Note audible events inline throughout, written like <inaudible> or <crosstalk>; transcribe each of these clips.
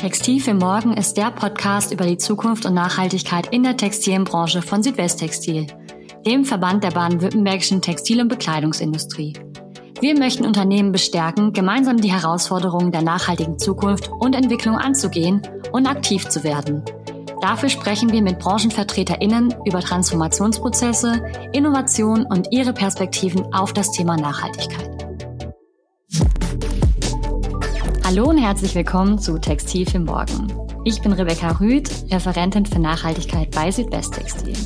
Textil für Morgen ist der Podcast über die Zukunft und Nachhaltigkeit in der Textilbranche von Südwesttextil, dem Verband der baden-württembergischen Textil- und Bekleidungsindustrie. Wir möchten Unternehmen bestärken, gemeinsam die Herausforderungen der nachhaltigen Zukunft und Entwicklung anzugehen und aktiv zu werden. Dafür sprechen wir mit BranchenvertreterInnen über Transformationsprozesse, Innovation und ihre Perspektiven auf das Thema Nachhaltigkeit. Hallo und herzlich willkommen zu Textil für Morgen. Ich bin Rebecca Rüth, Referentin für Nachhaltigkeit bei Südwesttextil.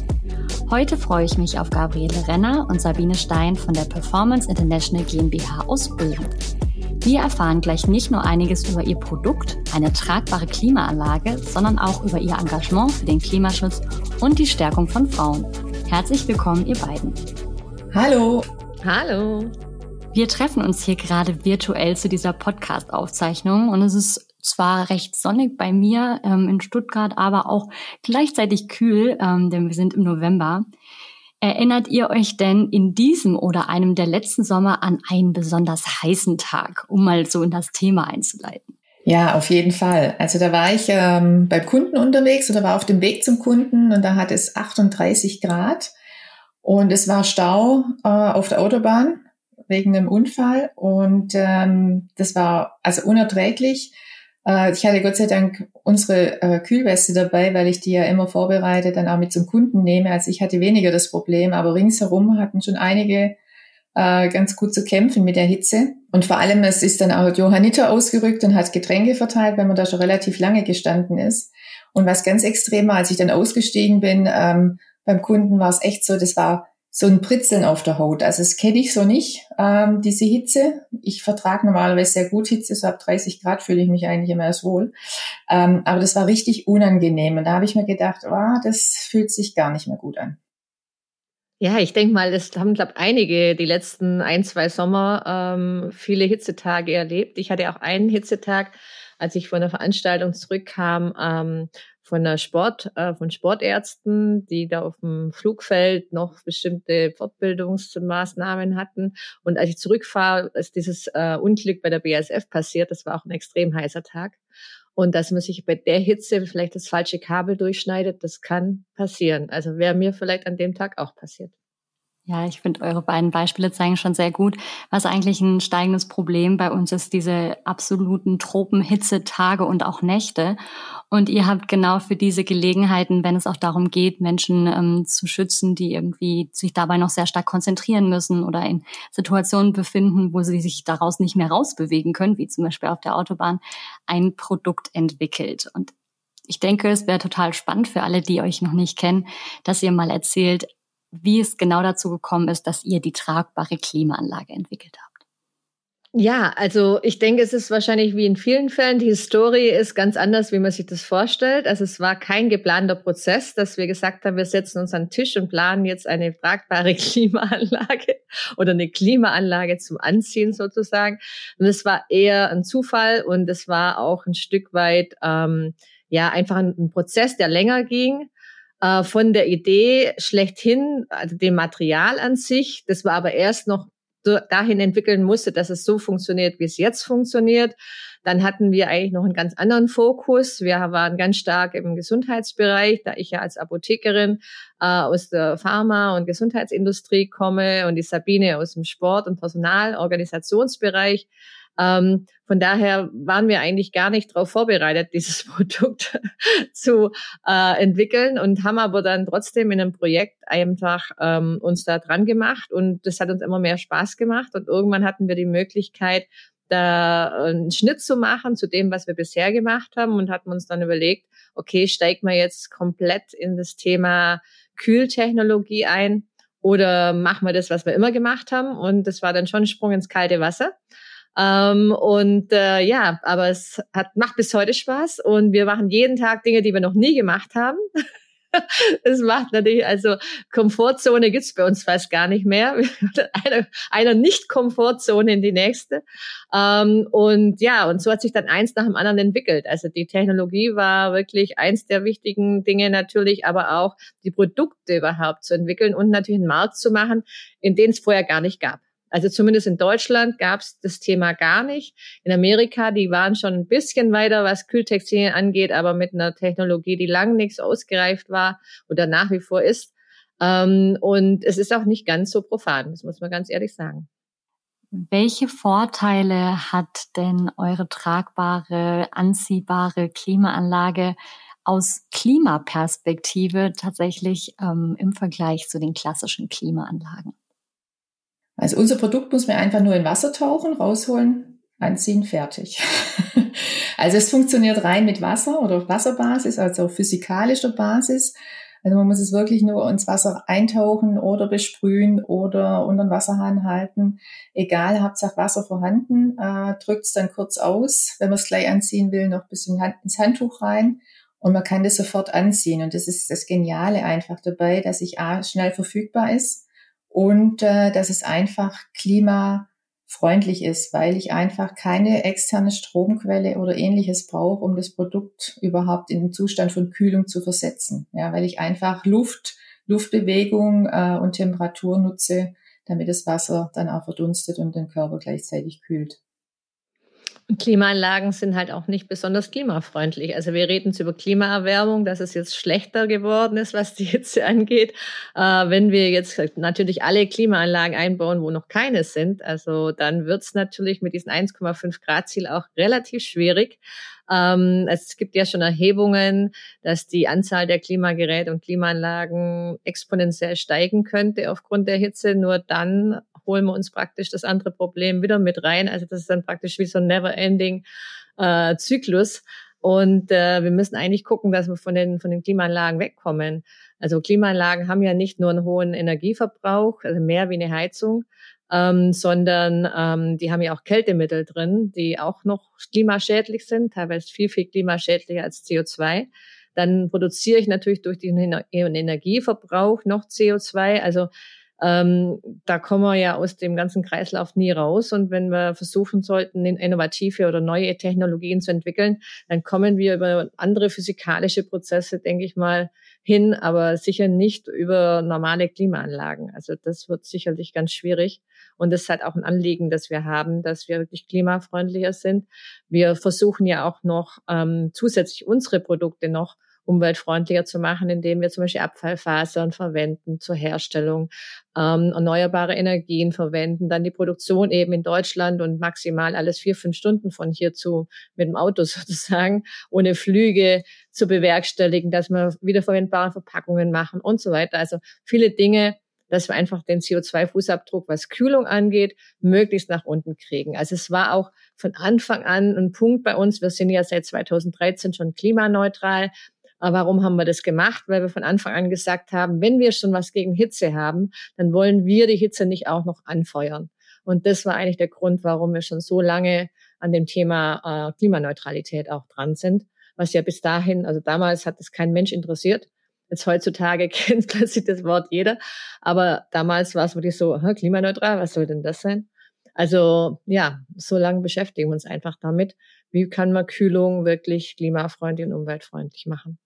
Heute freue ich mich auf Gabriele Renner und Sabine Stein von der Performance International GmbH aus Ulm. Wir erfahren gleich nicht nur einiges über ihr Produkt, eine tragbare Klimaanlage, sondern auch über ihr Engagement für den Klimaschutz und die Stärkung von Frauen. Herzlich willkommen, ihr beiden. Hallo. Hallo. Wir treffen uns hier gerade virtuell zu dieser Podcast-Aufzeichnung und es ist zwar recht sonnig bei mir ähm, in Stuttgart, aber auch gleichzeitig kühl, ähm, denn wir sind im November. Erinnert ihr euch denn in diesem oder einem der letzten Sommer an einen besonders heißen Tag, um mal so in das Thema einzuleiten? Ja, auf jeden Fall. Also da war ich ähm, beim Kunden unterwegs oder war auf dem Weg zum Kunden und da hat es 38 Grad und es war Stau äh, auf der Autobahn wegen einem Unfall und ähm, das war also unerträglich. Äh, ich hatte Gott sei Dank unsere äh, Kühlweste dabei, weil ich die ja immer vorbereitet dann auch mit zum Kunden nehme. Also ich hatte weniger das Problem, aber ringsherum hatten schon einige äh, ganz gut zu kämpfen mit der Hitze. Und vor allem, es ist dann auch Johanniter ausgerückt und hat Getränke verteilt, wenn man da schon relativ lange gestanden ist. Und was ganz extrem war, als ich dann ausgestiegen bin, ähm, beim Kunden war es echt so, das war so ein Pritzeln auf der Haut. Also das kenne ich so nicht, ähm, diese Hitze. Ich vertrage normalerweise sehr gut Hitze, so ab 30 Grad fühle ich mich eigentlich immer erst wohl. Ähm, aber das war richtig unangenehm. Und da habe ich mir gedacht, oh, das fühlt sich gar nicht mehr gut an. Ja, ich denke mal, das haben, glaube einige die letzten ein, zwei Sommer ähm, viele Hitzetage erlebt. Ich hatte auch einen Hitzetag, als ich von der Veranstaltung zurückkam, ähm, von der Sport, äh, von Sportärzten, die da auf dem Flugfeld noch bestimmte Fortbildungsmaßnahmen hatten. Und als ich zurückfahre, ist dieses äh, Unglück bei der BASF passiert. Das war auch ein extrem heißer Tag. Und dass man sich bei der Hitze vielleicht das falsche Kabel durchschneidet, das kann passieren. Also wäre mir vielleicht an dem Tag auch passiert. Ja, ich finde, eure beiden Beispiele zeigen schon sehr gut, was eigentlich ein steigendes Problem bei uns ist, diese absoluten Tropenhitze-Tage und auch Nächte. Und ihr habt genau für diese Gelegenheiten, wenn es auch darum geht, Menschen ähm, zu schützen, die irgendwie sich dabei noch sehr stark konzentrieren müssen oder in Situationen befinden, wo sie sich daraus nicht mehr rausbewegen können, wie zum Beispiel auf der Autobahn, ein Produkt entwickelt. Und ich denke, es wäre total spannend für alle, die euch noch nicht kennen, dass ihr mal erzählt, wie es genau dazu gekommen ist, dass ihr die tragbare Klimaanlage entwickelt habt. Ja, also ich denke, es ist wahrscheinlich wie in vielen Fällen, die Story ist ganz anders, wie man sich das vorstellt. Also es war kein geplanter Prozess, dass wir gesagt haben, wir setzen uns an den Tisch und planen jetzt eine tragbare <laughs> Klimaanlage oder eine Klimaanlage zum Anziehen sozusagen. Und es war eher ein Zufall und es war auch ein Stück weit ähm, ja einfach ein, ein Prozess, der länger ging äh, von der Idee schlechthin, also dem Material an sich. Das war aber erst noch dahin entwickeln musste, dass es so funktioniert, wie es jetzt funktioniert. Dann hatten wir eigentlich noch einen ganz anderen Fokus. Wir waren ganz stark im Gesundheitsbereich, da ich ja als Apothekerin äh, aus der Pharma- und Gesundheitsindustrie komme und die Sabine aus dem Sport- und Personalorganisationsbereich. Ähm, von daher waren wir eigentlich gar nicht darauf vorbereitet, <laughs> dieses Produkt <laughs> zu äh, entwickeln und haben aber dann trotzdem in einem Projekt einfach ähm, uns da dran gemacht und das hat uns immer mehr Spaß gemacht und irgendwann hatten wir die Möglichkeit, da einen Schnitt zu machen zu dem, was wir bisher gemacht haben und hatten uns dann überlegt, okay, steigt man jetzt komplett in das Thema Kühltechnologie ein oder machen wir das, was wir immer gemacht haben? Und das war dann schon ein Sprung ins kalte Wasser. Ähm, und äh, ja, aber es hat, macht bis heute Spaß und wir machen jeden Tag Dinge, die wir noch nie gemacht haben. <laughs> Es macht natürlich, also Komfortzone gibt's bei uns fast gar nicht mehr. <laughs> Eine, einer Nicht-Komfortzone in die nächste. Ähm, und ja, und so hat sich dann eins nach dem anderen entwickelt. Also die Technologie war wirklich eins der wichtigen Dinge natürlich, aber auch die Produkte überhaupt zu entwickeln und natürlich einen Markt zu machen, in den es vorher gar nicht gab. Also zumindest in Deutschland gab es das Thema gar nicht. In Amerika, die waren schon ein bisschen weiter, was Kühltextilien angeht, aber mit einer Technologie, die lang nichts ausgereift war oder nach wie vor ist. Ähm, und es ist auch nicht ganz so profan, das muss man ganz ehrlich sagen. Welche Vorteile hat denn eure tragbare, anziehbare Klimaanlage aus Klimaperspektive tatsächlich ähm, im Vergleich zu den klassischen Klimaanlagen? Also unser Produkt muss man einfach nur in Wasser tauchen, rausholen, anziehen, fertig. <laughs> also es funktioniert rein mit Wasser oder auf Wasserbasis, also auf physikalischer Basis. Also man muss es wirklich nur ins Wasser eintauchen oder besprühen oder unter den Wasserhahn halten. Egal, Hauptsache Wasser vorhanden, äh, drückt es dann kurz aus. Wenn man es gleich anziehen will, noch ein bisschen ins Handtuch rein und man kann das sofort anziehen. Und das ist das Geniale einfach dabei, dass ich A, schnell verfügbar ist und äh, dass es einfach klimafreundlich ist, weil ich einfach keine externe Stromquelle oder ähnliches brauche, um das Produkt überhaupt in den Zustand von Kühlung zu versetzen. Ja, weil ich einfach Luft, Luftbewegung äh, und Temperatur nutze, damit das Wasser dann auch verdunstet und den Körper gleichzeitig kühlt. Klimaanlagen sind halt auch nicht besonders klimafreundlich. Also wir reden jetzt über Klimaerwärmung, dass es jetzt schlechter geworden ist, was die Hitze angeht. Äh, wenn wir jetzt natürlich alle Klimaanlagen einbauen, wo noch keine sind, also dann wird es natürlich mit diesem 1,5 Grad Ziel auch relativ schwierig. Ähm, es gibt ja schon Erhebungen, dass die Anzahl der Klimageräte und Klimaanlagen exponentiell steigen könnte aufgrund der Hitze. Nur dann holen wir uns praktisch das andere Problem wieder mit rein. Also das ist dann praktisch wie so ein never-ending äh, Zyklus. Und äh, wir müssen eigentlich gucken, dass wir von den, von den Klimaanlagen wegkommen. Also Klimaanlagen haben ja nicht nur einen hohen Energieverbrauch, also mehr wie eine Heizung, ähm, sondern ähm, die haben ja auch Kältemittel drin, die auch noch klimaschädlich sind, teilweise viel, viel klimaschädlicher als CO2. Dann produziere ich natürlich durch den Energieverbrauch noch CO2. Also ähm, da kommen wir ja aus dem ganzen Kreislauf nie raus. Und wenn wir versuchen sollten, innovative oder neue Technologien zu entwickeln, dann kommen wir über andere physikalische Prozesse, denke ich mal, hin, aber sicher nicht über normale Klimaanlagen. Also das wird sicherlich ganz schwierig. Und es ist halt auch ein Anliegen, das wir haben, dass wir wirklich klimafreundlicher sind. Wir versuchen ja auch noch ähm, zusätzlich unsere Produkte noch umweltfreundlicher zu machen, indem wir zum Beispiel Abfallfasern verwenden zur Herstellung, ähm, erneuerbare Energien verwenden, dann die Produktion eben in Deutschland und maximal alles vier, fünf Stunden von hier zu mit dem Auto <laughs> sozusagen, ohne Flüge zu bewerkstelligen, dass wir wiederverwendbare Verpackungen machen und so weiter. Also viele Dinge, dass wir einfach den CO2-Fußabdruck, was Kühlung angeht, möglichst nach unten kriegen. Also es war auch von Anfang an ein Punkt bei uns. Wir sind ja seit 2013 schon klimaneutral. Warum haben wir das gemacht? Weil wir von Anfang an gesagt haben, wenn wir schon was gegen Hitze haben, dann wollen wir die Hitze nicht auch noch anfeuern. Und das war eigentlich der Grund, warum wir schon so lange an dem Thema äh, Klimaneutralität auch dran sind, was ja bis dahin, also damals hat es kein Mensch interessiert. Jetzt heutzutage <laughs> kennt plötzlich das Wort jeder. Aber damals war es wirklich so, klimaneutral, was soll denn das sein? Also ja, so lange beschäftigen wir uns einfach damit, wie kann man Kühlung wirklich klimafreundlich und umweltfreundlich machen.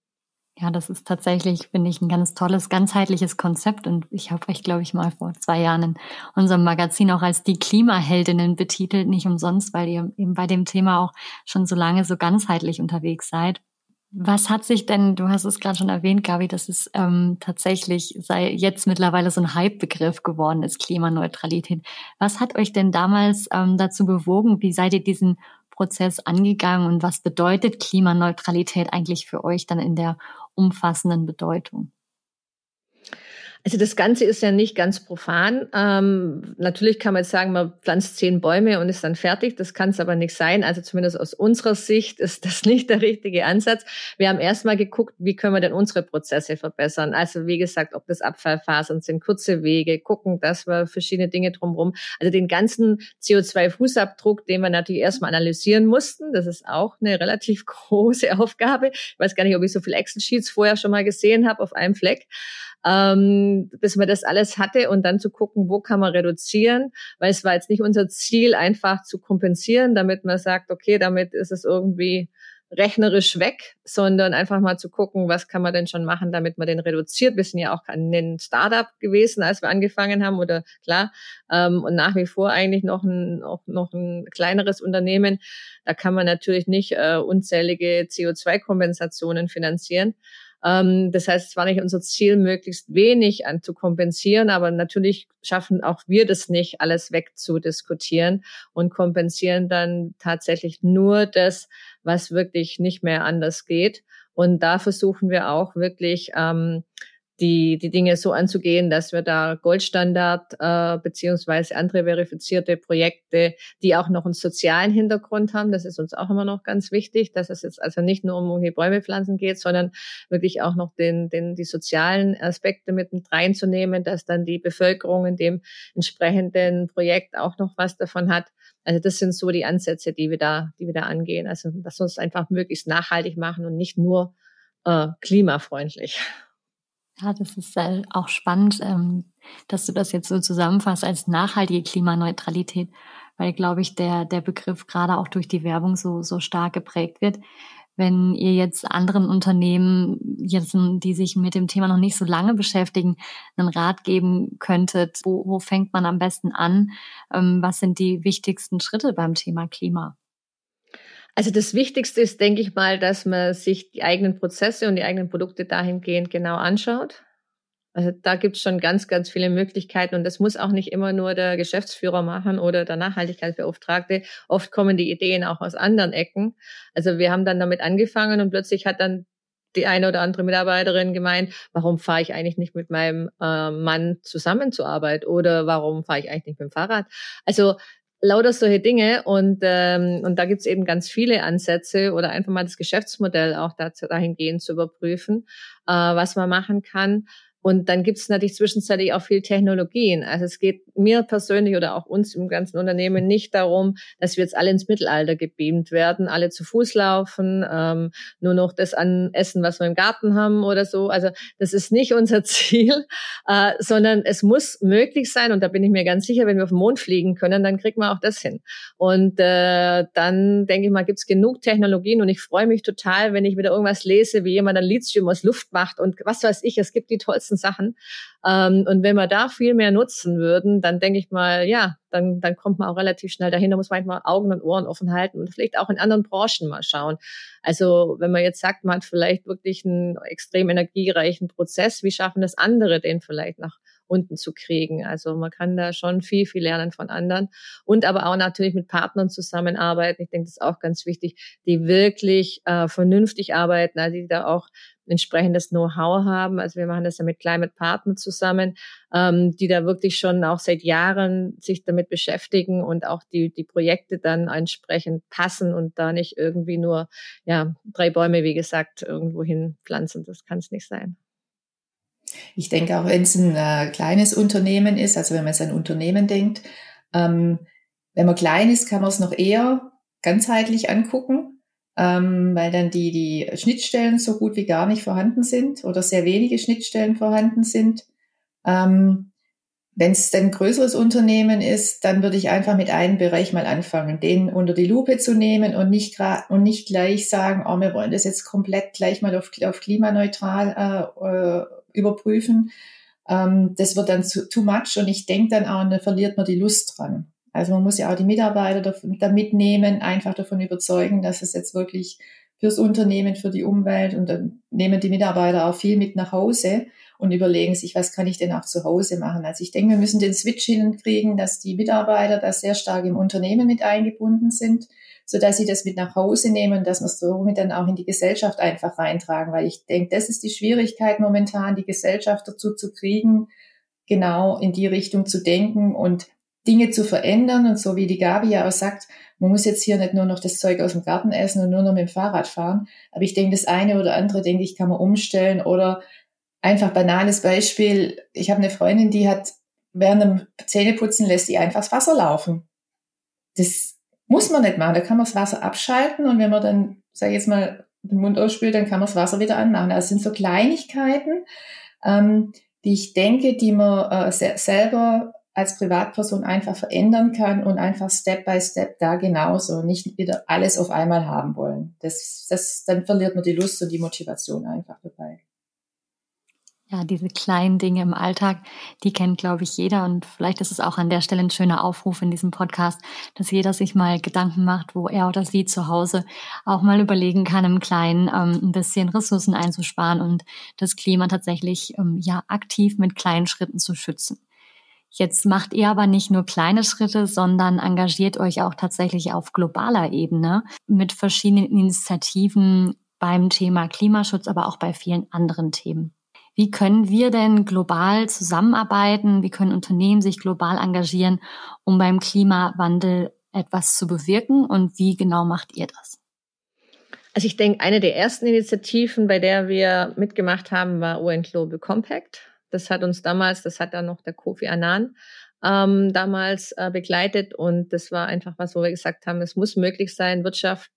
Ja, das ist tatsächlich, finde ich, ein ganz tolles, ganzheitliches Konzept. Und ich habe euch, glaube ich, mal vor zwei Jahren in unserem Magazin auch als die Klimaheldinnen betitelt, nicht umsonst, weil ihr eben bei dem Thema auch schon so lange so ganzheitlich unterwegs seid. Was hat sich denn, du hast es gerade schon erwähnt, Gabi, dass es ähm, tatsächlich sei jetzt mittlerweile so ein Hype-Begriff geworden ist, Klimaneutralität. Was hat euch denn damals ähm, dazu bewogen? Wie seid ihr diesen Prozess angegangen und was bedeutet Klimaneutralität eigentlich für euch dann in der umfassenden Bedeutung? Also das Ganze ist ja nicht ganz profan. Ähm, natürlich kann man jetzt sagen, man pflanzt zehn Bäume und ist dann fertig. Das kann es aber nicht sein. Also zumindest aus unserer Sicht <laughs> ist das nicht der richtige Ansatz. Wir haben erstmal geguckt, wie können wir denn unsere Prozesse verbessern. Also wie gesagt, ob das Abfallfasern sind, kurze Wege, gucken, dass wir verschiedene Dinge drumherum. Also den ganzen CO2-Fußabdruck, den wir natürlich erstmal analysieren mussten. Das ist auch eine relativ <laughs> große Aufgabe. Ich weiß gar nicht, ob ich so viele Excel-Sheets vorher schon mal gesehen habe auf einem Fleck ähm, bis man das alles hatte und dann zu gucken, wo kann man reduzieren, weil es war jetzt nicht unser Ziel, einfach zu kompensieren, damit man sagt, okay, damit ist es irgendwie rechnerisch weg, sondern einfach mal zu gucken, was kann man denn schon machen, damit man den reduziert. Wir sind ja auch ein Startup gewesen, als wir angefangen haben, oder klar, ähm, und nach wie vor eigentlich noch ein, auch noch ein kleineres Unternehmen. Da kann man natürlich nicht äh, unzählige CO2-Kompensationen finanzieren. Ähm, das heißt, es war nicht unser Ziel, möglichst wenig an zu kompensieren, aber natürlich schaffen auch wir das nicht, alles wegzudiskutieren und kompensieren dann tatsächlich nur das, was wirklich nicht mehr anders geht. Und da versuchen wir auch wirklich ähm, die, die Dinge so anzugehen, dass wir da Goldstandard äh, beziehungsweise andere verifizierte Projekte, die auch noch einen sozialen Hintergrund haben, das ist uns auch immer noch ganz wichtig, dass es jetzt also nicht nur um irgendwie Bäume pflanzen geht, sondern wirklich auch noch den, den, die sozialen Aspekte mit reinzunehmen, dass dann die Bevölkerung in dem entsprechenden Projekt auch noch was davon hat. Also das sind so die Ansätze, die wir da, die wir da angehen. Also dass wir es einfach möglichst nachhaltig machen und nicht nur äh, klimafreundlich. Ja, das ist auch spannend, ähm, dass du das jetzt so zusammenfasst als nachhaltige Klimaneutralität, weil, glaube ich, der, der Begriff gerade auch durch die Werbung so, so stark geprägt wird. Wenn ihr jetzt anderen Unternehmen, jetzt, die sich mit dem Thema noch nicht so lange beschäftigen, einen Rat geben könntet, wo, wo fängt man am besten an? Ähm, was sind die wichtigsten Schritte beim Thema Klima? Also das Wichtigste ist, denke ich mal, dass man sich die eigenen Prozesse und die eigenen Produkte dahingehend genau anschaut. Also da gibt es schon ganz, ganz viele Möglichkeiten und das muss auch nicht immer nur der Geschäftsführer machen oder der Nachhaltigkeitsbeauftragte. Oft kommen die Ideen auch aus anderen Ecken. Also wir haben dann damit angefangen und plötzlich hat dann die eine oder andere Mitarbeiterin gemeint, warum fahre ich eigentlich nicht mit meinem äh, Mann zusammen zur Arbeit oder warum fahre ich eigentlich nicht mit dem Fahrrad? Also lauter solche Dinge und, ähm, und da gibt's eben ganz viele Ansätze oder einfach mal das Geschäftsmodell auch dazu, dahingehend zu überprüfen, äh, was man machen kann. Und dann gibt es natürlich zwischenzeitlich auch viel Technologien. Also es geht mir persönlich oder auch uns im ganzen Unternehmen nicht darum, dass wir jetzt alle ins Mittelalter gebeamt werden, alle zu Fuß laufen, ähm, nur noch das an Essen, was wir im Garten haben oder so. Also das ist nicht unser <laughs> Ziel, äh, sondern es muss möglich sein. Und da bin ich mir ganz sicher, wenn wir auf den Mond fliegen können, dann kriegen wir auch das hin. Und äh, dann denke ich mal, gibt es genug Technologien. Und ich freue mich total, wenn ich wieder irgendwas lese, wie jemand ein Lithium aus Luft macht und was weiß ich. Es gibt die tollsten Sachen. Ähm, und wenn wir da viel mehr nutzen würden, dann denke ich mal, ja, dann, dann kommt man auch relativ schnell dahin. Da muss man manchmal Augen und Ohren offen halten und vielleicht auch in anderen Branchen mal schauen. Also wenn man jetzt sagt, man hat vielleicht wirklich einen extrem energiereichen Prozess, wie schaffen das andere, den vielleicht nach unten zu kriegen. Also man kann da schon viel, viel lernen von anderen und aber auch natürlich mit Partnern zusammenarbeiten. Ich denke, das ist auch ganz wichtig, die wirklich äh, vernünftig arbeiten, also die da auch entsprechendes Know-how haben. Also wir machen das ja mit Climate Partner zusammen, ähm, die da wirklich schon auch seit Jahren sich damit beschäftigen und auch die, die Projekte dann entsprechend passen und da nicht irgendwie nur ja drei Bäume, wie gesagt, irgendwo hin pflanzen. Das kann es nicht sein. Ich denke auch, wenn es ein äh, kleines Unternehmen ist, also wenn man jetzt an Unternehmen denkt, ähm, wenn man klein ist, kann man es noch eher ganzheitlich angucken, ähm, weil dann die, die Schnittstellen so gut wie gar nicht vorhanden sind oder sehr wenige Schnittstellen vorhanden sind. Ähm, wenn es ein größeres Unternehmen ist, dann würde ich einfach mit einem Bereich mal anfangen, den unter die Lupe zu nehmen und nicht und nicht gleich sagen, oh, wir wollen das jetzt komplett gleich mal auf, auf klimaneutral äh, äh überprüfen. Ähm, das wird dann zu, too much und ich denke dann auch, dann verliert man die Lust dran. Also man muss ja auch die Mitarbeiter da mitnehmen, einfach davon überzeugen, dass es jetzt wirklich fürs Unternehmen, für die Umwelt und dann nehmen die Mitarbeiter auch viel mit nach Hause und überlegen sich, was kann ich denn auch zu Hause machen. Also ich denke, wir müssen den Switch hinkriegen, dass die Mitarbeiter da sehr stark im Unternehmen mit eingebunden sind so dass sie das mit nach Hause nehmen dass wir es somit dann auch in die Gesellschaft einfach reintragen. Weil ich denke, das ist die Schwierigkeit momentan, die Gesellschaft dazu zu kriegen, genau in die Richtung zu denken und Dinge zu verändern. Und so wie die Gabi ja auch sagt, man muss jetzt hier nicht nur noch das Zeug aus dem Garten essen und nur noch mit dem Fahrrad fahren. Aber ich denke, das eine oder andere, denke ich, kann man umstellen oder einfach banales Beispiel. Ich habe eine Freundin, die hat während dem Zähneputzen lässt die einfach das Wasser laufen. Das muss man nicht machen. Da kann man das Wasser abschalten und wenn man dann, sag ich jetzt mal, den Mund ausspült, dann kann man das Wasser wieder anmachen. Das sind so Kleinigkeiten, ähm, die ich denke, die man äh, se selber als Privatperson einfach verändern kann und einfach Step by Step da genauso nicht wieder alles auf einmal haben wollen. Das, das, dann verliert man die Lust und die Motivation einfach dabei. Ja, diese kleinen Dinge im Alltag, die kennt, glaube ich, jeder. Und vielleicht ist es auch an der Stelle ein schöner Aufruf in diesem Podcast, dass jeder sich mal Gedanken macht, wo er oder sie zu Hause auch mal überlegen kann, im Kleinen ähm, ein bisschen Ressourcen einzusparen und das Klima tatsächlich ähm, ja aktiv mit kleinen Schritten zu schützen. Jetzt macht ihr aber nicht nur kleine Schritte, sondern engagiert euch auch tatsächlich auf globaler Ebene mit verschiedenen Initiativen beim Thema Klimaschutz, aber auch bei vielen anderen Themen. Wie können wir denn global zusammenarbeiten? Wie können Unternehmen sich global engagieren, um beim Klimawandel etwas zu bewirken? Und wie genau macht ihr das? Also ich denke, eine der ersten Initiativen, bei der wir mitgemacht haben, war UN Global Compact. Das hat uns damals, das hat dann noch der Kofi Annan ähm, damals äh, begleitet und das war einfach was, wo wir gesagt haben, es muss möglich sein, Wirtschaft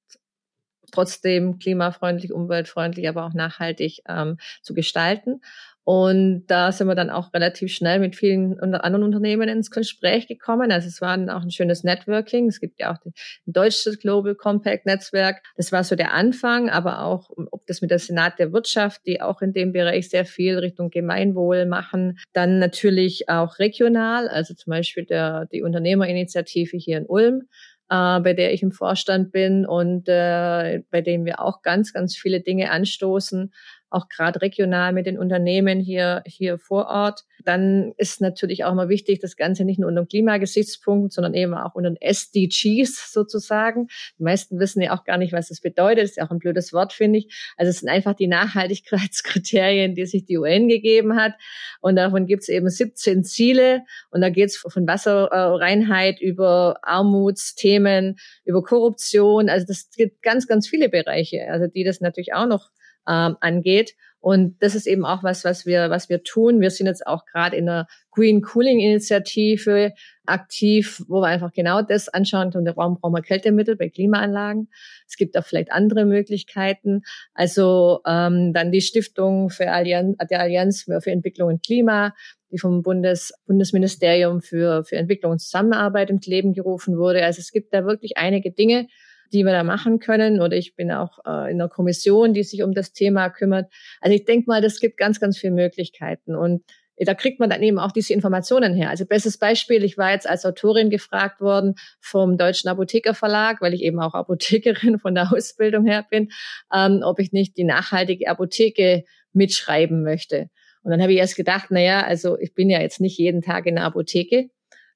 trotzdem klimafreundlich, umweltfreundlich, aber auch nachhaltig ähm, zu gestalten. Und da sind wir dann auch relativ schnell mit vielen anderen Unternehmen ins Gespräch gekommen. Also es war auch ein schönes Networking. Es gibt ja auch ein deutsches Global Compact Netzwerk. Das war so der Anfang, aber auch ob das mit der Senat der Wirtschaft, die auch in dem Bereich sehr viel Richtung Gemeinwohl machen. Dann natürlich auch regional, also zum Beispiel der, die Unternehmerinitiative hier in Ulm äh, bei der ich im Vorstand bin und äh, bei dem wir auch ganz, ganz viele Dinge anstoßen, auch gerade regional mit den Unternehmen hier, hier vor Ort. Dann ist natürlich auch mal wichtig, das Ganze nicht nur unter dem Klimagesichtspunkt, sondern eben auch unter den SDGs sozusagen. Die meisten wissen ja auch gar nicht, was das bedeutet. Das ist ja auch ein blödes Wort, finde ich. Also es sind einfach die Nachhaltigkeitskriterien, die sich die UN gegeben hat. Und davon gibt es eben 17 Ziele. Und da geht es von Wasserreinheit über Armutsthemen, über Korruption. Also das gibt ganz, ganz viele Bereiche, also die das natürlich auch noch ähm, angeht. Und das ist eben auch was, was wir, was wir tun. Wir sind jetzt auch gerade in der Green Cooling Initiative aktiv, wo wir einfach genau das anschauen. Und warum brauchen wir Kältemittel bei Klimaanlagen? Es gibt auch vielleicht andere Möglichkeiten. Also ähm, dann die Stiftung für Allianz, der Allianz für Entwicklung und Klima, die vom Bundes, Bundesministerium für, für Entwicklung und Zusammenarbeit ins Leben gerufen wurde. Also es gibt da wirklich einige Dinge, die wir da machen können. Oder ich bin auch äh, in einer Kommission, die sich um das Thema kümmert. Also ich denke mal, das gibt ganz, ganz viele Möglichkeiten. Und da kriegt man dann eben auch diese Informationen her. Also bestes Beispiel, ich war jetzt als Autorin gefragt worden vom Deutschen Apothekerverlag, weil ich eben auch Apothekerin von der Ausbildung her bin, ähm, ob ich nicht die nachhaltige Apotheke mitschreiben möchte. Und dann habe ich erst gedacht, na ja, also ich bin ja jetzt nicht jeden Tag in der Apotheke.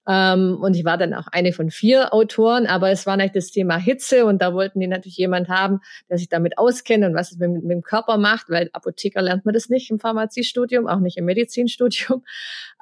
Ähm, und ich war dann auch eine von vier Autoren, aber es war nicht das Thema Hitze und da wollten die natürlich jemand haben, der sich damit auskennt und was es mit, mit dem Körper macht, weil Apotheker lernt man das nicht im Pharmaziestudium, auch nicht im Medizinstudium. <laughs>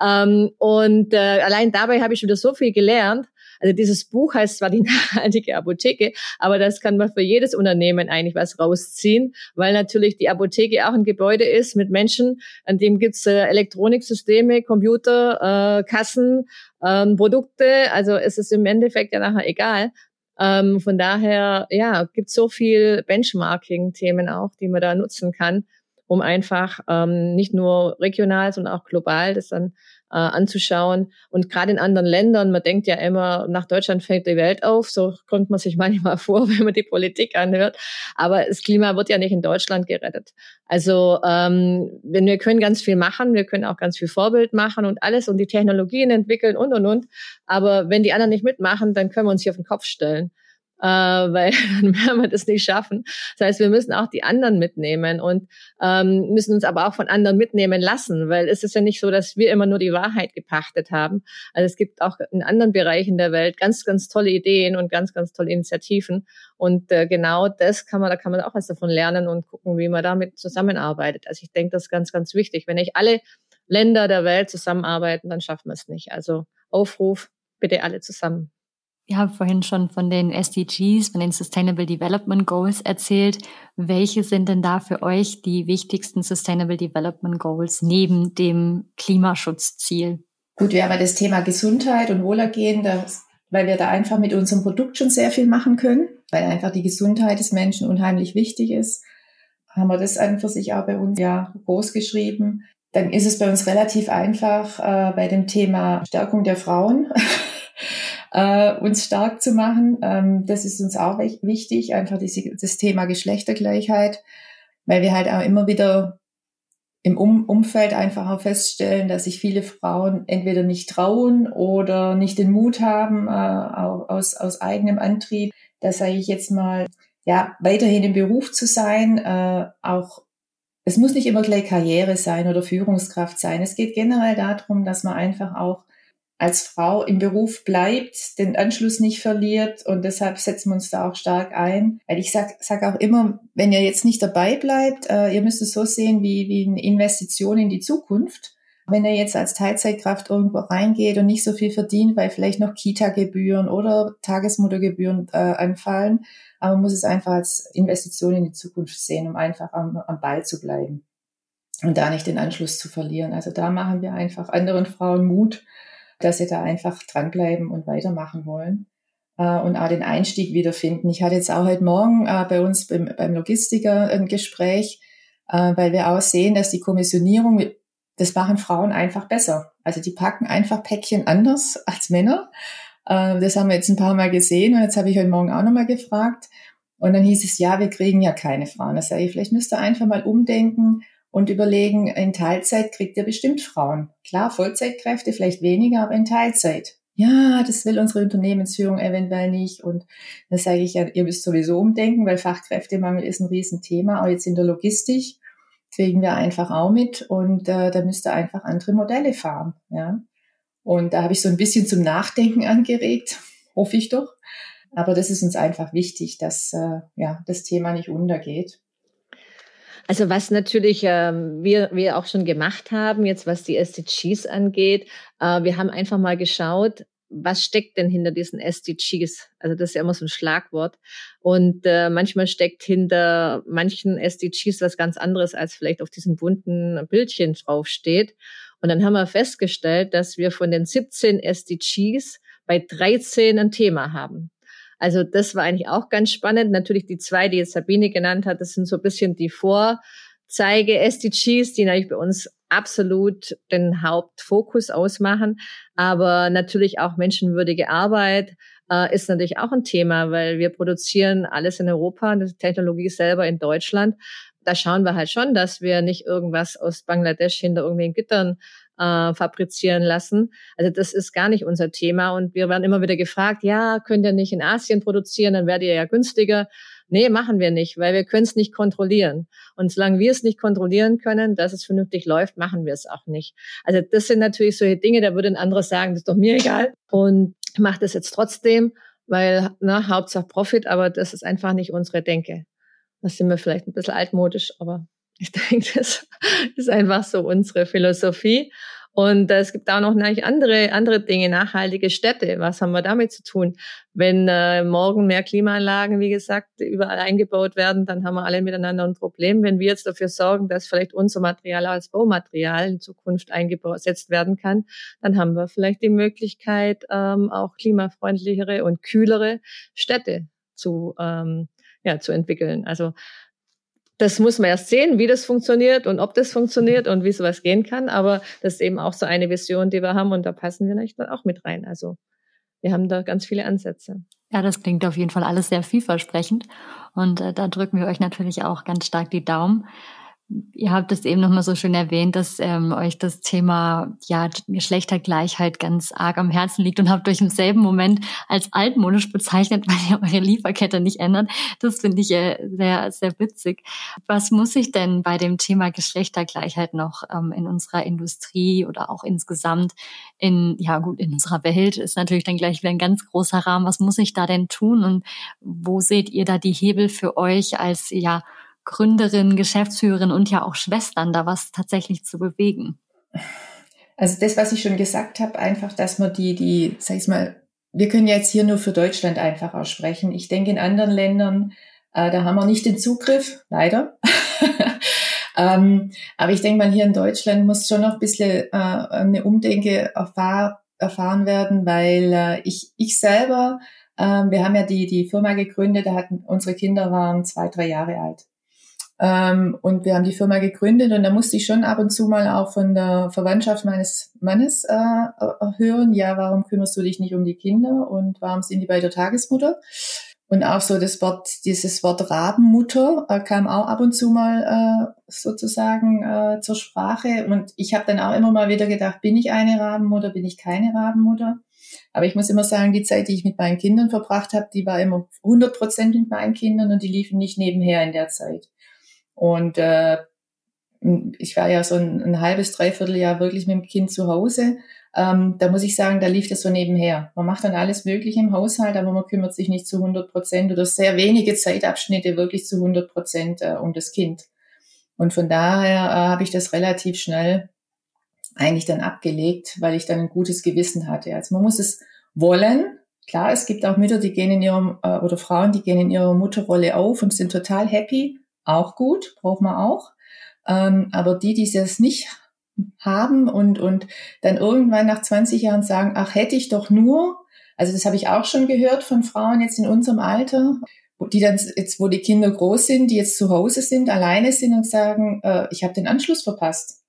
Ähm, und äh, allein dabei habe ich schon wieder so viel gelernt, also dieses Buch heißt zwar die <laughs> nachhaltige Apotheke, aber das kann man für jedes Unternehmen eigentlich was rausziehen, weil natürlich die Apotheke auch ein Gebäude ist mit Menschen, an dem gibt's äh, Elektroniksysteme, Computer, äh, Kassen, ähm, Produkte. Also es ist im Endeffekt ja nachher egal. Ähm, von daher, ja, gibt so viel Benchmarking-Themen auch, die man da nutzen kann, um einfach ähm, nicht nur regional, sondern auch global das dann äh, anzuschauen. Und gerade in anderen Ländern, man denkt ja immer, nach Deutschland fällt die Welt auf, so kommt man sich <laughs> manchmal vor, wenn man die Politik anhört. Aber das Klima wird ja nicht in Deutschland gerettet. Also ähm, wenn wir können ganz viel machen, wir können auch ganz viel Vorbild machen und alles und die Technologien entwickeln und und und. Aber wenn die anderen nicht mitmachen, dann können wir uns hier auf den Kopf stellen äh, weil <laughs> dann werden wir das nicht schaffen. Das heißt, wir müssen auch die anderen mitnehmen und ähm, müssen uns aber auch von anderen mitnehmen lassen, weil es ist ja nicht so, dass wir immer nur die Wahrheit gepachtet haben. Also es gibt auch in anderen Bereichen der Welt ganz, ganz tolle Ideen und ganz, ganz tolle Initiativen. Und äh, genau das kann man, da kann man auch was davon lernen und gucken, wie man damit zusammenarbeitet. Also ich denke, das ist ganz, ganz wichtig. Wenn nicht alle Länder der Welt zusammenarbeiten, dann schaffen wir es nicht. Also Aufruf, bitte alle zusammen. Wir haben vorhin schon von den SDGs, von den Sustainable Development Goals erzählt. Welche sind denn da für euch die wichtigsten Sustainable Development Goals neben dem Klimaschutzziel? Gut, wir haben das Thema Gesundheit und Wohlergehen, das, weil wir da einfach mit unserem Produkt schon sehr viel machen können, weil einfach die Gesundheit des Menschen unheimlich wichtig ist. Haben wir das an für sich auch bei uns ja groß geschrieben. dann ist es bei uns relativ einfach, äh, bei dem Thema Stärkung der Frauen <laughs> äh, uns stark zu machen. Ähm, das ist uns auch wichtig, einfach diese, das Thema Geschlechtergleichheit, weil wir halt auch immer wieder im um Umfeld einfach auch feststellen, dass sich viele Frauen entweder nicht trauen oder nicht den Mut haben, äh, aus, aus eigenem Antrieb, da sage ich jetzt mal, ja, weiterhin im Beruf zu sein, äh, auch es muss nicht immer gleich Karriere sein oder Führungskraft sein. Es geht generell darum, dass man einfach auch als Frau im Beruf bleibt, den Anschluss nicht verliert und deshalb setzen wir uns da auch stark ein. Weil ich sag, sag auch immer, wenn ihr jetzt nicht dabei bleibt, äh, ihr müsst es so sehen wie, wie eine Investition in die Zukunft. Wenn ihr jetzt als Teilzeitkraft irgendwo reingeht und nicht so viel verdient, weil vielleicht noch Kita-Gebühren oder Tagesmuttergebühren äh, anfallen, aber man muss es einfach als Investition in die Zukunft sehen, um einfach am, am Ball zu bleiben und da nicht den Anschluss zu verlieren. Also da machen wir einfach anderen Frauen Mut, dass sie da einfach dranbleiben und weitermachen wollen äh, und auch den Einstieg wiederfinden. Ich hatte jetzt auch heute Morgen äh, bei uns beim, beim Logistiker ein Gespräch, äh, weil wir auch sehen, dass die Kommissionierung, das machen Frauen einfach besser. Also die packen einfach Päckchen anders <laughs> als Männer. Äh, das haben wir jetzt ein paar Mal gesehen und jetzt habe ich heute Morgen auch nochmal gefragt. Und dann hieß es, ja, wir kriegen ja keine Frauen. Das sage ich, vielleicht müsst ihr einfach mal umdenken und überlegen, in Teilzeit kriegt ihr bestimmt Frauen. Klar, Vollzeitkräfte vielleicht weniger, aber in Teilzeit. Ja, das will unsere Unternehmensführung eventuell nicht. Und da sage ich ja, ihr müsst sowieso umdenken, weil Fachkräftemangel ist ein Riesenthema, auch jetzt in der Logistik kriegen wir einfach auch mit und äh, da müsst ihr einfach andere Modelle fahren. Ja. Und da habe ich so ein bisschen zum Nachdenken <laughs> angeregt, hoffe ich doch. Aber das ist uns einfach wichtig, dass äh, ja, das Thema nicht untergeht. Also was natürlich ähm, wir, wir auch schon gemacht haben, jetzt was die SDGs angeht, äh, wir haben einfach mal geschaut, was steckt denn hinter diesen SDGs? Also das ist ja immer so ein Schlagwort. Und äh, manchmal steckt hinter manchen SDGs was ganz anderes, als vielleicht auf diesen bunten Bildchen draufsteht. Und dann haben wir festgestellt, dass wir von den 17 SDGs bei 13 ein Thema haben. Also das war eigentlich auch ganz spannend. Natürlich die zwei, die jetzt Sabine genannt hat, das sind so ein bisschen die Vorzeige-SDGs, die natürlich bei uns absolut den Hauptfokus ausmachen. Aber natürlich auch menschenwürdige Arbeit äh, ist natürlich auch ein Thema, weil wir produzieren alles in Europa, die Technologie selber in Deutschland. Da schauen wir halt schon, dass wir nicht irgendwas aus Bangladesch hinter irgendwelchen Gittern äh, fabrizieren lassen. Also das ist gar nicht unser Thema. Und wir werden immer wieder gefragt, ja, könnt ihr nicht in Asien produzieren, dann werdet ihr ja günstiger. Nee, machen wir nicht, weil wir können es nicht kontrollieren. Und solange wir es nicht kontrollieren können, dass es vernünftig läuft, machen wir es auch nicht. Also das sind natürlich solche Dinge, da würde ein anderer sagen, das ist doch mir egal. Und ich mache das jetzt trotzdem, weil, na, Hauptsache Profit, aber das ist einfach nicht unsere Denke. Da sind wir vielleicht ein bisschen altmodisch, aber ich <laughs> denke, das ist einfach so unsere Philosophie. Und es gibt auch noch andere, andere Dinge, nachhaltige Städte. Was haben wir damit zu tun? Wenn äh, morgen mehr Klimaanlagen, wie gesagt, überall eingebaut werden, dann haben wir alle miteinander ein Problem. Wenn wir jetzt dafür sorgen, dass vielleicht unser Material als Baumaterial in Zukunft eingesetzt werden kann, dann haben wir vielleicht die Möglichkeit, ähm, auch klimafreundlichere und kühlere Städte zu, ähm, ja, zu entwickeln. Also das muss man erst sehen, wie das funktioniert und ob das funktioniert und wie sowas gehen kann. Aber das ist eben auch so eine Vision, die wir haben und da passen wir natürlich dann auch mit rein. Also wir haben da ganz viele Ansätze. Ja, das klingt auf jeden Fall alles sehr vielversprechend und äh, da drücken wir euch natürlich auch ganz stark die Daumen. Ihr habt es eben nochmal so schön erwähnt, dass ähm, euch das Thema ja, Geschlechtergleichheit ganz arg am Herzen liegt und habt euch im selben Moment als altmodisch bezeichnet, <laughs> weil ihr eure Lieferkette nicht ändert. Das finde ich äh, sehr, sehr witzig. Was muss sich denn bei dem Thema Geschlechtergleichheit noch ähm, in unserer Industrie oder auch insgesamt in, ja gut, in unserer Welt ist natürlich dann gleich wieder ein ganz großer Rahmen. Was muss ich da denn tun und wo seht ihr da die Hebel für euch als, ja, Gründerin, Geschäftsführerin und ja auch Schwestern, da was tatsächlich zu bewegen? Also das, was ich schon gesagt habe, einfach, dass man die, die, sag ich mal, wir können jetzt hier nur für Deutschland einfach aussprechen. Ich denke, in anderen Ländern, äh, da haben wir nicht den Zugriff, leider. <laughs> ähm, aber ich denke mal, hier in Deutschland muss schon noch ein bisschen äh, eine Umdenke erfahr erfahren werden, weil äh, ich, ich selber, äh, wir haben ja die, die Firma gegründet, da hatten unsere Kinder waren zwei, drei Jahre alt. Ähm, und wir haben die Firma gegründet und da musste ich schon ab und zu mal auch von der Verwandtschaft meines Mannes äh, äh hören, ja, warum kümmerst du dich nicht um die Kinder und warum sind die bei der Tagesmutter? Und auch so das Wort, dieses Wort Rabenmutter äh, kam auch ab und zu mal äh, sozusagen äh, zur Sprache. Und ich habe dann auch immer mal wieder gedacht, bin ich eine Rabenmutter, bin ich keine Rabenmutter? Aber ich muss immer sagen, die Zeit, die ich mit meinen Kindern verbracht habe, die war immer 100 Prozent mit meinen Kindern und die liefen nicht nebenher in der Zeit. Und äh, ich war ja so ein, ein halbes, dreiviertel Jahr wirklich mit dem Kind zu Hause. Ähm, da muss ich sagen, da lief das so nebenher. Man macht dann alles Mögliche im Haushalt, aber man kümmert sich nicht zu 100 Prozent oder sehr wenige Zeitabschnitte wirklich zu 100 Prozent äh, um das Kind. Und von daher äh, habe ich das relativ schnell eigentlich dann abgelegt, weil ich dann ein gutes Gewissen hatte. Also man muss es wollen. Klar, es gibt auch Mütter, die gehen in ihrem, äh, oder Frauen, die gehen in ihrer Mutterrolle auf und sind total happy. Auch gut, braucht man auch. Ähm, aber die, die es nicht haben und, und dann irgendwann nach 20 Jahren sagen, ach, hätte ich doch nur, also das habe ich auch schon gehört von Frauen jetzt in unserem Alter, die dann jetzt, wo die Kinder groß sind, die jetzt zu Hause sind, alleine sind und sagen, äh, ich habe den Anschluss verpasst.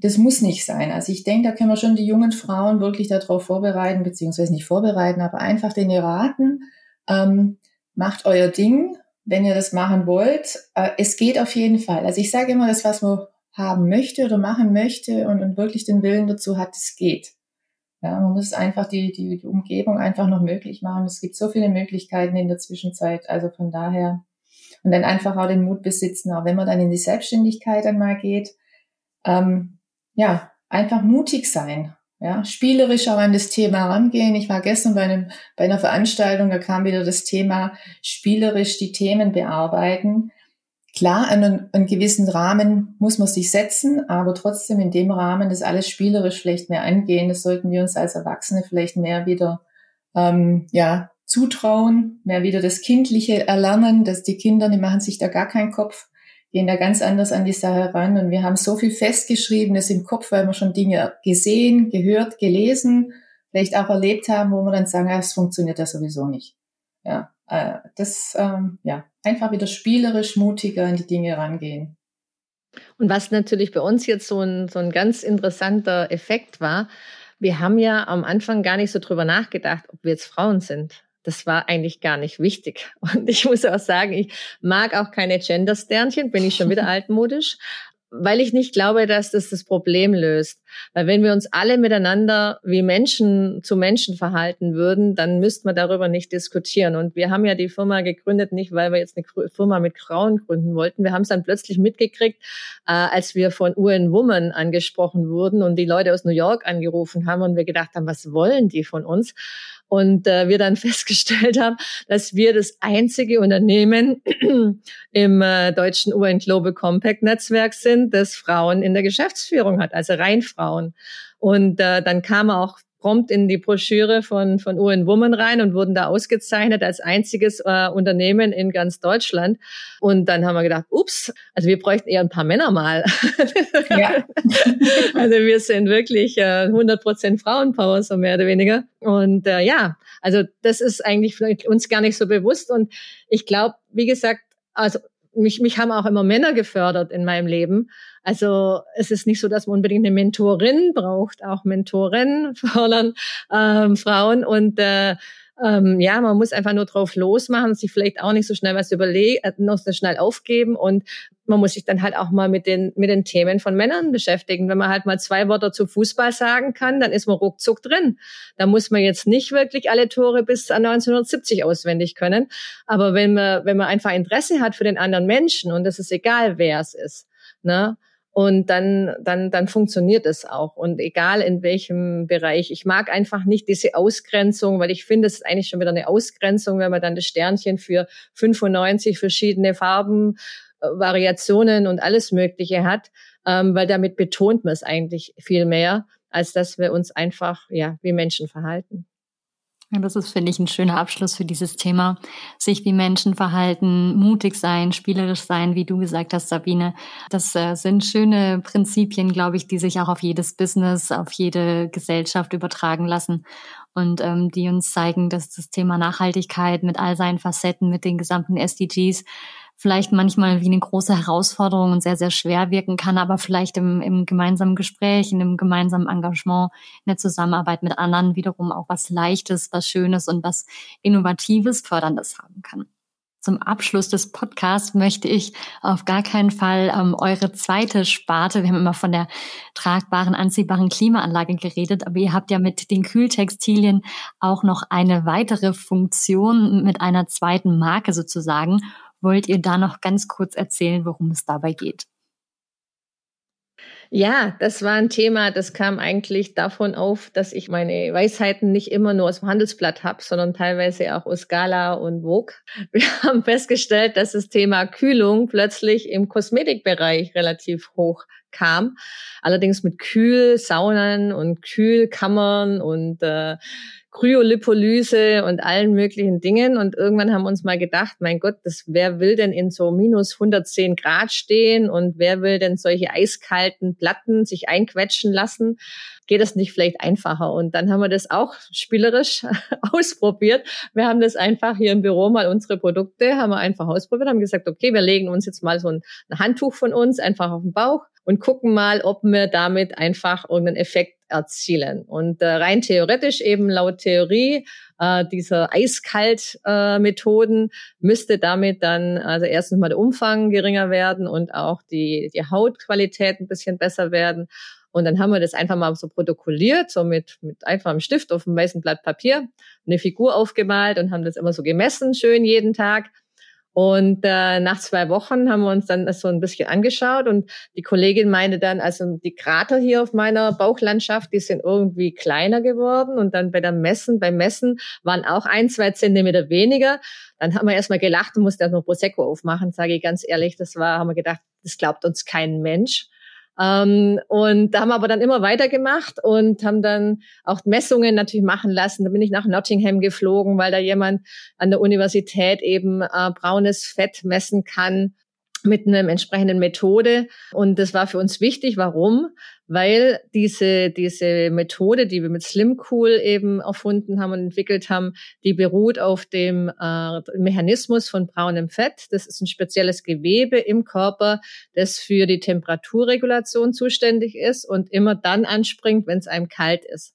Das muss nicht sein. Also ich denke, da können wir schon die jungen Frauen wirklich darauf vorbereiten, beziehungsweise nicht vorbereiten, aber einfach denen raten, ähm, macht euer Ding, wenn ihr das machen wollt. Äh, es geht auf jeden Fall. Also ich sage immer, das, was man haben möchte oder machen möchte und, und wirklich den Willen dazu hat, es geht. Ja, man muss einfach die, die, die Umgebung einfach noch möglich machen. Es gibt so viele Möglichkeiten in der Zwischenzeit. Also von daher und dann einfach auch den Mut besitzen, auch wenn man dann in die Selbstständigkeit einmal geht, ähm, ja, einfach mutig sein. Ja, spielerisch auch an das Thema rangehen. Ich war gestern bei, einem, bei einer Veranstaltung, da kam wieder das Thema spielerisch die Themen bearbeiten. Klar, einen, einen gewissen Rahmen muss man sich setzen, aber trotzdem in dem Rahmen das alles spielerisch vielleicht mehr angehen. Das sollten wir uns als Erwachsene vielleicht mehr wieder ähm, ja, zutrauen, mehr wieder das Kindliche erlernen, dass die Kinder, die machen sich da gar keinen Kopf gehen da ganz anders an die Sache ran. Und wir haben so viel Festgeschriebenes im Kopf, weil wir schon Dinge gesehen, gehört, gelesen, vielleicht auch erlebt haben, wo wir dann sagen, ja, es funktioniert ja sowieso nicht. Ja, äh, das, ähm, ja, einfach wieder spielerisch mutiger an die Dinge rangehen. Und was natürlich bei uns jetzt so ein, so ein ganz interessanter Effekt war, wir haben ja am Anfang gar nicht so drüber nachgedacht, ob wir jetzt Frauen sind das war eigentlich gar nicht wichtig. <laughs> Und ich muss auch sagen, ich mag auch keine Gender-Sternchen, bin ich schon wieder <laughs> altmodisch weil ich nicht glaube, dass das das Problem löst. Weil wenn wir uns alle miteinander wie Menschen zu Menschen verhalten würden, dann müssten wir darüber nicht diskutieren. Und wir haben ja die Firma gegründet, nicht weil wir jetzt eine Firma mit Frauen gründen wollten. Wir haben es dann plötzlich mitgekriegt, äh, als wir von UN Woman angesprochen wurden und die Leute aus New York angerufen haben und wir gedacht haben, was wollen die von uns? Und äh, wir dann <laughs> festgestellt haben, dass wir das einzige Unternehmen <clears throat> im äh, deutschen UN Global Compact Netzwerk sind, das Frauen in der Geschäftsführung hat, also rein Frauen. Und äh, dann kam auch prompt in die Broschüre von, von UN Woman rein und wurden da ausgezeichnet als einziges äh, Unternehmen in ganz Deutschland. Und dann haben wir gedacht, ups, also wir bräuchten eher ein paar Männer mal. Ja. <laughs> also wir sind wirklich äh, 100 Prozent Frauenpower, so mehr oder weniger. Und äh, ja, also das ist eigentlich vielleicht uns gar nicht so bewusst. Und ich glaube, wie gesagt, also mich, mich haben auch immer Männer gefördert in meinem Leben. Also es ist nicht so, dass man unbedingt eine Mentorin braucht. Auch Mentoren <laughs> fördern ähm, Frauen und äh, ähm, ja, man muss einfach nur drauf losmachen, sich vielleicht auch nicht so schnell was überlegen, äh, noch so schnell aufgeben und man muss sich dann halt auch mal mit den, mit den Themen von Männern beschäftigen. Wenn man halt mal zwei Worte zu Fußball sagen kann, dann ist man ruckzuck drin. Da muss man jetzt nicht wirklich alle Tore bis 1970 auswendig können. Aber wenn man, wenn man einfach Interesse hat für den anderen Menschen und es ist egal, wer es ist, ne, und dann, dann, dann funktioniert es auch. Und egal in welchem Bereich. Ich mag einfach nicht diese Ausgrenzung, weil ich finde, es ist eigentlich schon wieder eine Ausgrenzung, wenn man dann das Sternchen für 95 verschiedene Farben, äh, Variationen und alles Mögliche hat, ähm, weil damit betont man es eigentlich viel mehr, als dass wir uns einfach, ja, wie Menschen verhalten. Das ist, finde ich, ein schöner Abschluss für dieses Thema. Sich wie Menschen verhalten, mutig sein, spielerisch sein, wie du gesagt hast, Sabine. Das äh, sind schöne Prinzipien, glaube ich, die sich auch auf jedes Business, auf jede Gesellschaft übertragen lassen und ähm, die uns zeigen, dass das Thema Nachhaltigkeit mit all seinen Facetten, mit den gesamten SDGs vielleicht manchmal wie eine große Herausforderung und sehr, sehr schwer wirken kann, aber vielleicht im, im gemeinsamen Gespräch, in einem gemeinsamen Engagement, in der Zusammenarbeit mit anderen wiederum auch was Leichtes, was Schönes und was Innovatives, Förderndes haben kann. Zum Abschluss des Podcasts möchte ich auf gar keinen Fall ähm, eure zweite Sparte, wir haben immer von der tragbaren, anziehbaren Klimaanlage geredet, aber ihr habt ja mit den Kühltextilien auch noch eine weitere Funktion mit einer zweiten Marke sozusagen. Wollt ihr da noch ganz kurz erzählen, worum es dabei geht? Ja, das war ein Thema, das kam eigentlich davon auf, dass ich meine Weisheiten nicht immer nur aus dem Handelsblatt habe, sondern teilweise auch aus Gala und Vogue. <laughs> Wir haben festgestellt, dass das Thema Kühlung plötzlich im Kosmetikbereich relativ hoch kam. Allerdings mit Kühlsaunen und Kühlkammern und äh, Kryolipolyse und allen möglichen Dingen. Und irgendwann haben wir uns mal gedacht, mein Gott, das, wer will denn in so minus 110 Grad stehen und wer will denn solche eiskalten Platten sich einquetschen lassen? Geht das nicht vielleicht einfacher? Und dann haben wir das auch spielerisch <laughs> ausprobiert. Wir haben das einfach hier im Büro mal unsere Produkte, haben wir einfach ausprobiert, haben gesagt, okay, wir legen uns jetzt mal so ein, ein Handtuch von uns einfach auf den Bauch und gucken mal, ob wir damit einfach irgendeinen Effekt erzielen. Und äh, rein theoretisch eben laut Theorie äh, dieser Eiskalt-Methoden äh, müsste damit dann also erstens mal der Umfang geringer werden und auch die, die Hautqualität ein bisschen besser werden. Und dann haben wir das einfach mal so protokolliert, so mit, mit einfach einem Stift auf einem weißen Blatt Papier, eine Figur aufgemalt und haben das immer so gemessen, schön jeden Tag. Und äh, nach zwei Wochen haben wir uns dann so ein bisschen angeschaut und die Kollegin meinte dann, also die Krater hier auf meiner Bauchlandschaft, die sind irgendwie kleiner geworden und dann bei der Messen, beim Messen waren auch ein, zwei Zentimeter weniger. Dann haben wir erstmal gelacht und mussten erst noch Prosecco aufmachen, sage ich ganz ehrlich. Das war, haben wir gedacht, das glaubt uns kein Mensch. Ähm, und da haben wir aber dann immer weitergemacht und haben dann auch Messungen natürlich machen lassen. Da bin ich nach Nottingham geflogen, weil da jemand an der Universität eben äh, braunes Fett messen kann mit einer entsprechenden Methode. Und das war für uns wichtig. Warum? Weil diese, diese Methode, die wir mit Slimcool eben erfunden haben und entwickelt haben, die beruht auf dem äh, Mechanismus von braunem Fett. Das ist ein spezielles Gewebe im Körper, das für die Temperaturregulation zuständig ist und immer dann anspringt, wenn es einem kalt ist.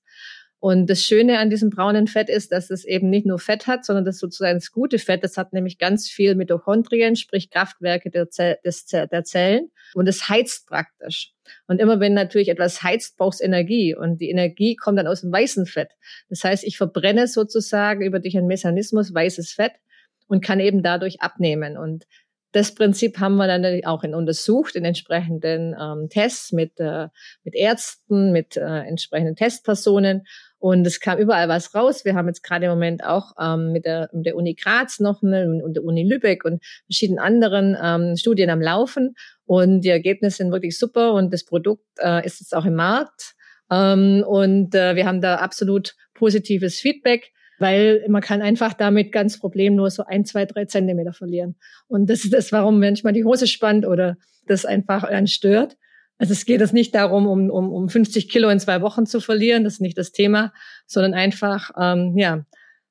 Und das Schöne an diesem braunen Fett ist, dass es eben nicht nur Fett hat, sondern das sozusagen das gute Fett, das hat nämlich ganz viel Mitochondrien, sprich Kraftwerke der, Zell, des, der Zellen. Und es heizt praktisch. Und immer wenn natürlich etwas heizt, braucht es Energie. Und die Energie kommt dann aus dem weißen Fett. Das heißt, ich verbrenne sozusagen über durch einen Mechanismus weißes Fett und kann eben dadurch abnehmen. Und das Prinzip haben wir dann auch in untersucht in entsprechenden ähm, Tests mit, äh, mit Ärzten, mit äh, entsprechenden Testpersonen. Und es kam überall was raus. Wir haben jetzt gerade im Moment auch ähm, mit, der, mit der Uni Graz noch eine, und der Uni Lübeck und verschiedenen anderen ähm, Studien am Laufen. Und die Ergebnisse sind wirklich super und das Produkt äh, ist jetzt auch im Markt. Ähm, und äh, wir haben da absolut positives Feedback weil man kann einfach damit ganz problemlos so ein, zwei, drei Zentimeter verlieren. Und das ist das, warum manchmal die Hose spannt oder das einfach einen stört. Also es geht es nicht darum, um, um, um 50 Kilo in zwei Wochen zu verlieren, das ist nicht das Thema, sondern einfach, ähm, ja,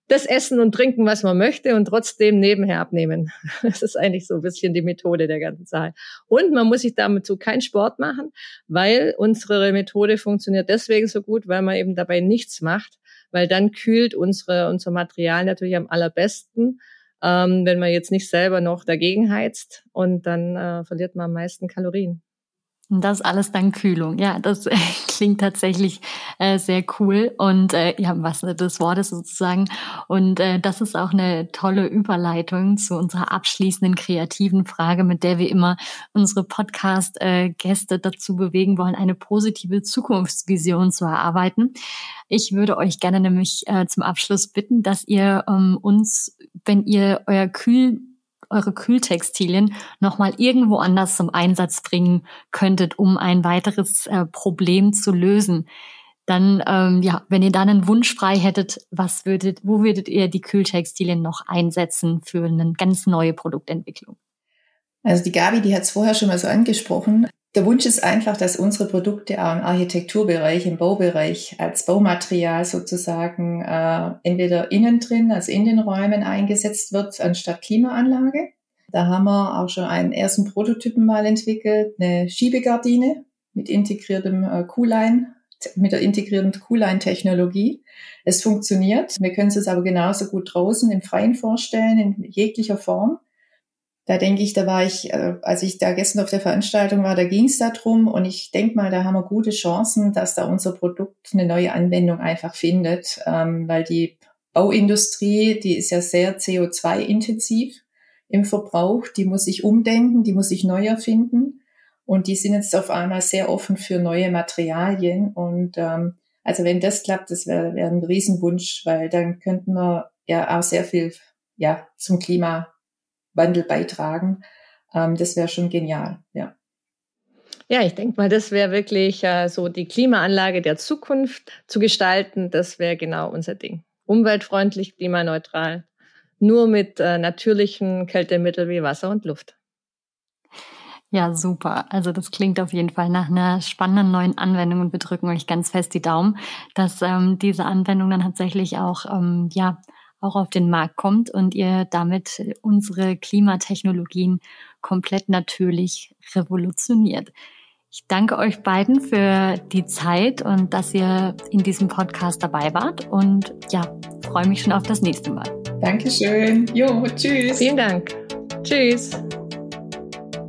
das Essen und Trinken, was man möchte und trotzdem nebenher abnehmen. <laughs> Das ist eigentlich so ein bisschen die Methode der ganzen Sache. Und man muss sich damit so keinen Sport machen, weil unsere Methode funktioniert deswegen so gut, weil man eben dabei nichts macht, weil dann kühlt unsere, unser Material natürlich am allerbesten, ähm, wenn man jetzt nicht selber noch dagegen heizt und dann äh, verliert man am meisten Kalorien. Und das alles dann Kühlung. Ja, das äh, <laughs> klingt tatsächlich äh, sehr cool und äh, ja, was des Wortes sozusagen. Und äh, das ist auch eine tolle Überleitung zu unserer abschließenden kreativen Frage, mit der wir immer unsere Podcast-Gäste dazu bewegen wollen, eine positive Zukunftsvision zu erarbeiten. Ich würde euch gerne nämlich äh, zum Abschluss bitten, dass ihr ähm, uns, wenn ihr euer Kühl eure Kühltextilien nochmal irgendwo anders zum Einsatz bringen könntet, um ein weiteres äh, Problem zu lösen. Dann, ähm, ja, wenn ihr dann einen Wunsch frei hättet, was würdet, wo würdet ihr die Kühltextilien noch einsetzen für eine ganz neue Produktentwicklung? Also die Gabi, die hat es vorher schon mal so angesprochen. Der Wunsch ist einfach, dass unsere Produkte auch im Architekturbereich, im Baubereich als Baumaterial sozusagen äh, entweder innen drin, also in den Räumen eingesetzt wird, anstatt Klimaanlage. Da haben wir auch schon einen ersten Prototypen mal entwickelt, eine Schiebegardine mit integriertem äh, Q-Line, mit der integrierten Q-Line-Technologie. Es funktioniert. Wir können es uns aber genauso gut draußen im Freien vorstellen, in jeglicher Form. Da denke ich, da war ich, äh, als ich da gestern auf der Veranstaltung war, da ging es darum und ich denke mal, da haben wir gute Chancen, dass da unser Produkt eine neue Anwendung einfach findet, ähm, weil die Bauindustrie, die ist ja sehr CO2-intensiv im Verbrauch, die muss sich umdenken, die muss sich neu erfinden. Und die sind jetzt auf einmal sehr offen für neue Materialien. Und ähm, also wenn das klappt, das wäre wär ein Riesenwunsch, weil dann könnten wir ja auch sehr viel ja zum Klimawandel beitragen. Ähm, das wäre schon genial, ja. Ja, ich denke mal, das wäre wirklich äh, so die Klimaanlage der Zukunft zu gestalten. Das wäre genau unser Ding. Umweltfreundlich, klimaneutral nur mit äh, natürlichen Kältemitteln wie Wasser und Luft. Ja, super. Also das klingt auf jeden Fall nach einer spannenden neuen Anwendung und wir drücken euch ganz fest die Daumen, dass ähm, diese Anwendung dann tatsächlich auch, ähm, ja, auch auf den Markt kommt und ihr damit unsere Klimatechnologien komplett natürlich revolutioniert. Ich danke euch beiden für die Zeit und dass ihr in diesem Podcast dabei wart und ja, freue mich schon auf das nächste Mal. Dankeschön. Jo, tschüss. Vielen Dank. Tschüss.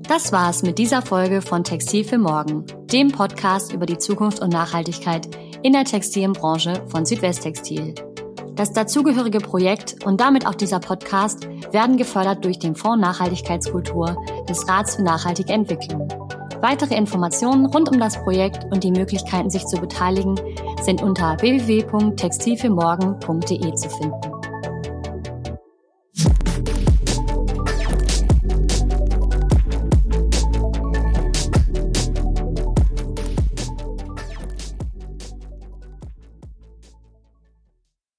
Das war's mit dieser Folge von Textil für Morgen, dem Podcast über die Zukunft und Nachhaltigkeit in der Textilbranche von Südwesttextil. Das dazugehörige Projekt und damit auch dieser Podcast werden gefördert durch den Fonds Nachhaltigkeitskultur des Rats für nachhaltige Entwicklung. Weitere Informationen rund um das Projekt und die Möglichkeiten, sich zu beteiligen, sind unter www.textilfürmorgen.de zu finden.